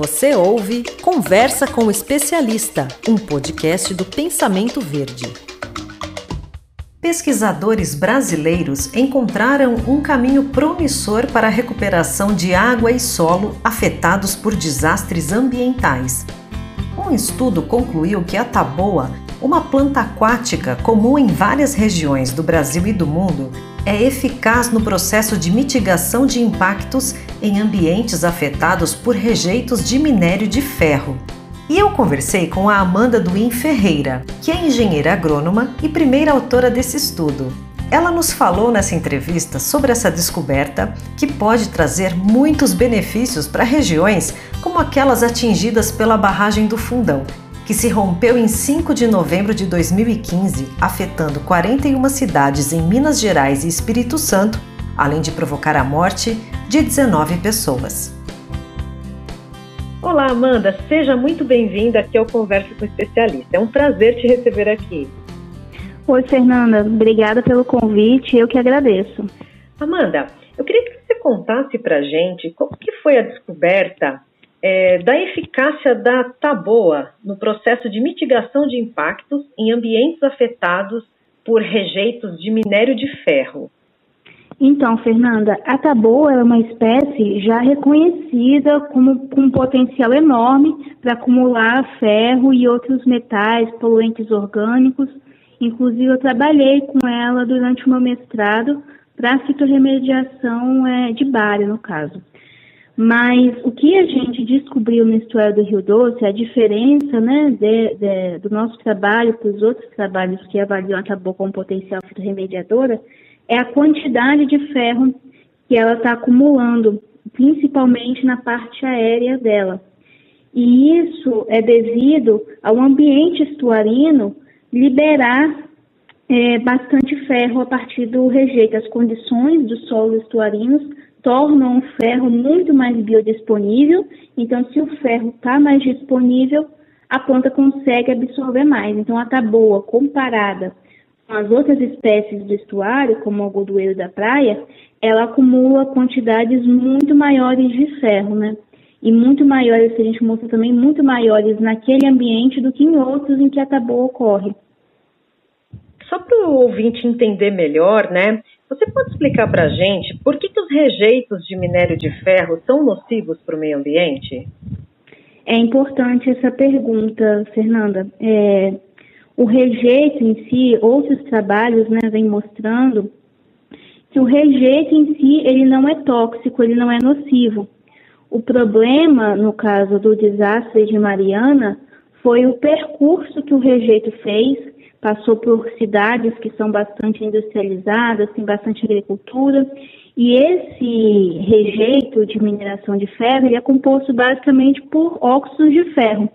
Você ouve Conversa com o Especialista, um podcast do Pensamento Verde. Pesquisadores brasileiros encontraram um caminho promissor para a recuperação de água e solo afetados por desastres ambientais. Um estudo concluiu que a taboa, uma planta aquática comum em várias regiões do Brasil e do mundo, é eficaz no processo de mitigação de impactos em ambientes afetados por rejeitos de minério de ferro. E eu conversei com a Amanda Duim Ferreira, que é engenheira agrônoma e primeira autora desse estudo. Ela nos falou nessa entrevista sobre essa descoberta que pode trazer muitos benefícios para regiões como aquelas atingidas pela barragem do Fundão que se rompeu em 5 de novembro de 2015, afetando 41 cidades em Minas Gerais e Espírito Santo, além de provocar a morte de 19 pessoas. Olá, Amanda, seja muito bem-vinda aqui ao Conversa com o Especialista. É um prazer te receber aqui. Oi, Fernanda, obrigada pelo convite, eu que agradeço. Amanda, eu queria que você contasse para gente como que foi a descoberta é, da eficácia da taboa no processo de mitigação de impactos em ambientes afetados por rejeitos de minério de ferro. Então, Fernanda, a taboa é uma espécie já reconhecida como com um potencial enorme para acumular ferro e outros metais, poluentes orgânicos. Inclusive, eu trabalhei com ela durante o meu mestrado para fitorremediação é, de bária, no caso. Mas o que a gente descobriu na história do Rio Doce, a diferença né, de, de, do nosso trabalho para os outros trabalhos que avaliam a taboa como potencial fitorremediadora, é a quantidade de ferro que ela está acumulando, principalmente na parte aérea dela. E isso é devido ao ambiente estuarino liberar é, bastante ferro a partir do rejeito. As condições dos solos estuarinos tornam o ferro muito mais biodisponível. Então, se o ferro está mais disponível, a planta consegue absorver mais. Então, a taboa comparada com as outras espécies do estuário, como o godoeiro da praia, ela acumula quantidades muito maiores de ferro, né? E muito maiores, se a gente mostra também, muito maiores naquele ambiente do que em outros em que a taboa ocorre. Só para o ouvinte entender melhor, né? Você pode explicar para a gente por que, que os rejeitos de minério de ferro são nocivos para o meio ambiente? É importante essa pergunta, Fernanda. É, o rejeito em si, outros trabalhos né, vêm mostrando que o rejeito em si ele não é tóxico, ele não é nocivo. O problema, no caso do desastre de Mariana, foi o percurso que o rejeito fez passou por cidades que são bastante industrializadas, tem bastante agricultura, e esse rejeito de mineração de ferro é composto basicamente por óxidos de ferro,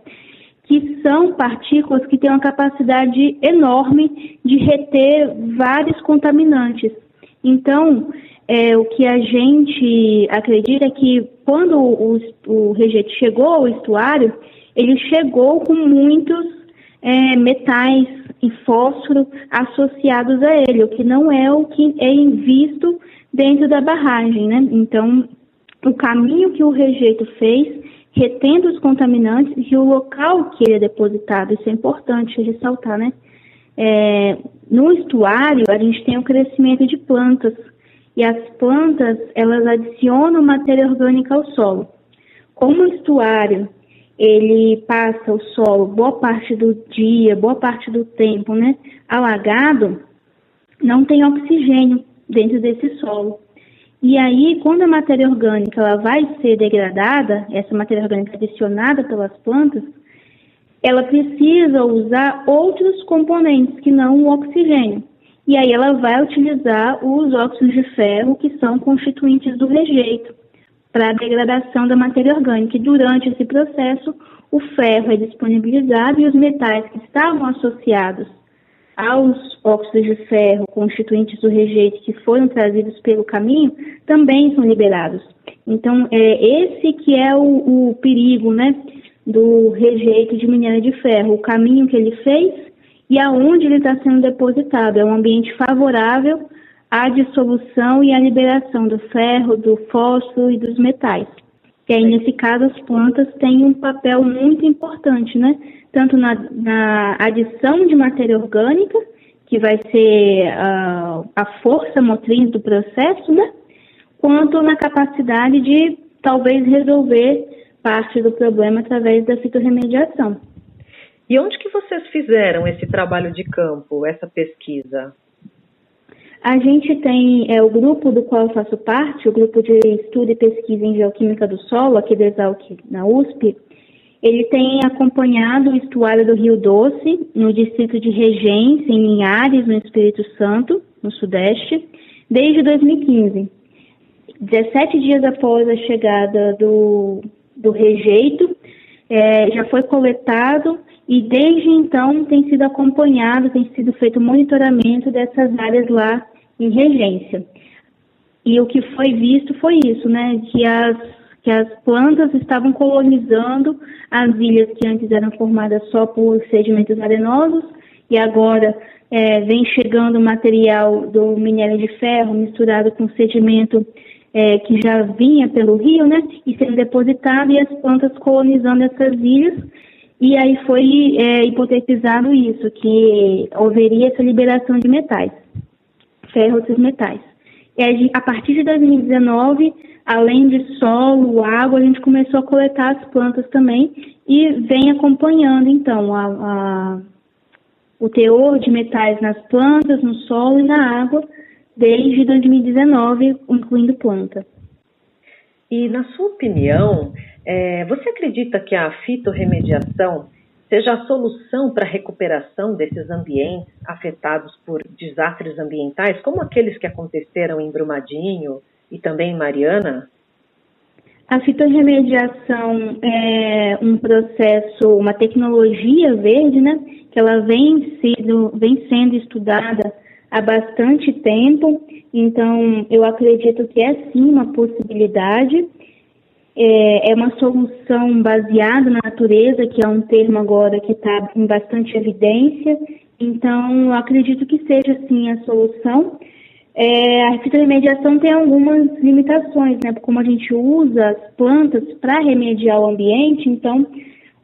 que são partículas que têm uma capacidade enorme de reter vários contaminantes. Então, é, o que a gente acredita é que quando o, o rejeito chegou ao estuário, ele chegou com muitos é, metais e fósforo associados a ele, o que não é o que é visto dentro da barragem, né? Então, o caminho que o rejeito fez, retendo os contaminantes e o local que ele é depositado, isso é importante ressaltar, né? É, no estuário, a gente tem o crescimento de plantas, e as plantas, elas adicionam matéria orgânica ao solo. Como o estuário ele passa o solo boa parte do dia, boa parte do tempo, né, alagado, não tem oxigênio dentro desse solo. E aí, quando a matéria orgânica ela vai ser degradada, essa matéria orgânica adicionada pelas plantas, ela precisa usar outros componentes que não o oxigênio. E aí ela vai utilizar os óxidos de ferro, que são constituintes do rejeito para a degradação da matéria orgânica. E durante esse processo, o ferro é disponibilizado e os metais que estavam associados aos óxidos de ferro, constituintes do rejeito que foram trazidos pelo caminho, também são liberados. Então, é esse que é o, o perigo, né, do rejeito de minério de ferro, o caminho que ele fez e aonde ele está sendo depositado. É um ambiente favorável a dissolução e a liberação do ferro, do fósforo e dos metais. E aí, nesse caso, as plantas têm um papel muito importante, né? Tanto na, na adição de matéria orgânica, que vai ser uh, a força motriz do processo, né? Quanto na capacidade de talvez resolver parte do problema através da fitorremediação. E onde que vocês fizeram esse trabalho de campo, essa pesquisa? A gente tem é, o grupo do qual eu faço parte, o grupo de estudo e pesquisa em geoquímica do solo, aqui da Exalc, na USP, ele tem acompanhado o estuário do Rio Doce, no distrito de Regência, em Linhares, no Espírito Santo, no Sudeste, desde 2015. 17 dias após a chegada do, do rejeito, é, já foi coletado e desde então tem sido acompanhado, tem sido feito monitoramento dessas áreas lá em regência. E o que foi visto foi isso, né, que as, que as plantas estavam colonizando as ilhas que antes eram formadas só por sedimentos arenosos e agora é, vem chegando material do minério de ferro misturado com sedimento é, que já vinha pelo rio, né, e sendo depositado e as plantas colonizando essas ilhas. E aí foi é, hipotetizado isso, que haveria essa liberação de metais, ferro e metais. E a partir de 2019, além de solo, água, a gente começou a coletar as plantas também e vem acompanhando, então, a, a, o teor de metais nas plantas, no solo e na água, desde 2019, incluindo planta. E, na sua opinião, é, você acredita que a fitorremediação seja a solução para a recuperação desses ambientes afetados por desastres ambientais, como aqueles que aconteceram em Brumadinho e também em Mariana? A fitorremediação é um processo, uma tecnologia verde, né, que ela vem, sido, vem sendo estudada há bastante tempo, então eu acredito que é sim uma possibilidade é, é uma solução baseada na natureza, que é um termo agora que está em bastante evidência. Então, acredito que seja sim a solução. É, a fitorremediação tem algumas limitações, né? Como a gente usa as plantas para remediar o ambiente, então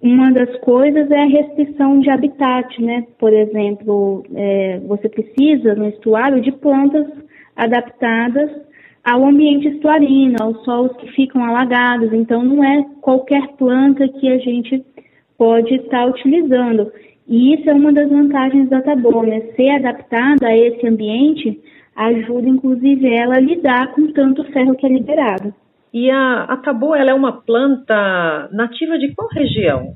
uma das coisas é a restrição de habitat, né? Por exemplo, é, você precisa no estuário de plantas adaptadas ao ambiente estuarino, aos solos que ficam alagados. Então, não é qualquer planta que a gente pode estar utilizando. E isso é uma das vantagens da Taboa, né? Ser adaptada a esse ambiente ajuda, inclusive, ela a lidar com tanto ferro que é liberado. E a, a taboa, ela é uma planta nativa de qual região?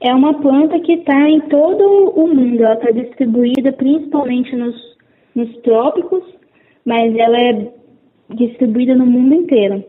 É uma planta que está em todo o mundo. Ela está distribuída principalmente nos, nos trópicos, mas ela é distribuída no mundo inteiro.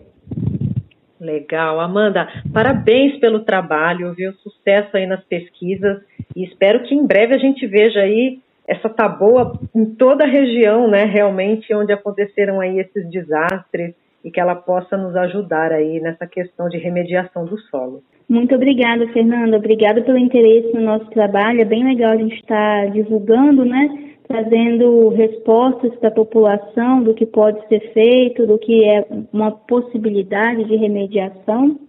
Legal, Amanda, parabéns pelo trabalho, viu? Sucesso aí nas pesquisas e espero que em breve a gente veja aí essa taboa em toda a região, né? Realmente onde aconteceram aí esses desastres e que ela possa nos ajudar aí nessa questão de remediação do solo. Muito obrigada, Fernanda. Obrigada pelo interesse no nosso trabalho. É bem legal a gente estar divulgando, né? Trazendo respostas da população do que pode ser feito, do que é uma possibilidade de remediação.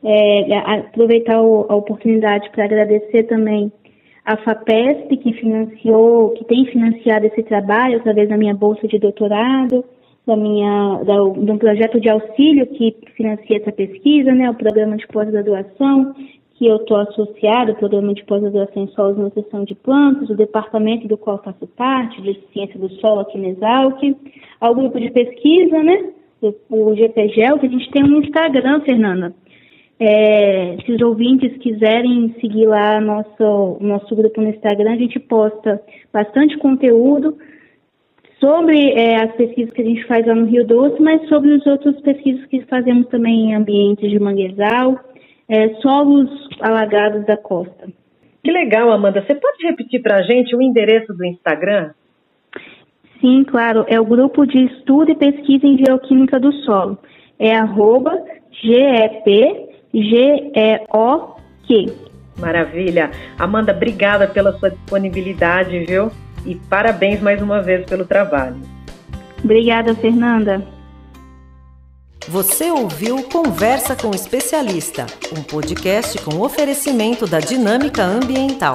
É, aproveitar a oportunidade para agradecer também a FAPESP, que financiou, que tem financiado esse trabalho através da minha bolsa de doutorado, da minha, da, de um projeto de auxílio que financia essa pesquisa, né, o programa de pós-graduação, que eu estou associada ao programa de pós-graduação em solos e nutrição de plantas, o departamento do qual faço parte, de ciência do solo aqui na Exalc, ao grupo de pesquisa, né, o GPGEL, que a gente tem um Instagram, Fernanda. É, se os ouvintes quiserem seguir lá nosso, nosso grupo no Instagram, a gente posta bastante conteúdo sobre é, as pesquisas que a gente faz lá no Rio Doce, mas sobre as outras pesquisas que fazemos também em ambientes de manguezal, é, solos alagados da costa. Que legal, Amanda. Você pode repetir para a gente o endereço do Instagram? Sim, claro. É o grupo de estudo e pesquisa em geoquímica do solo. É arroba G-E-P-G-E-O-Q. Maravilha. Amanda, obrigada pela sua disponibilidade, viu? E parabéns mais uma vez pelo trabalho. Obrigada, Fernanda. Você ouviu Conversa com o Especialista, um podcast com oferecimento da Dinâmica Ambiental.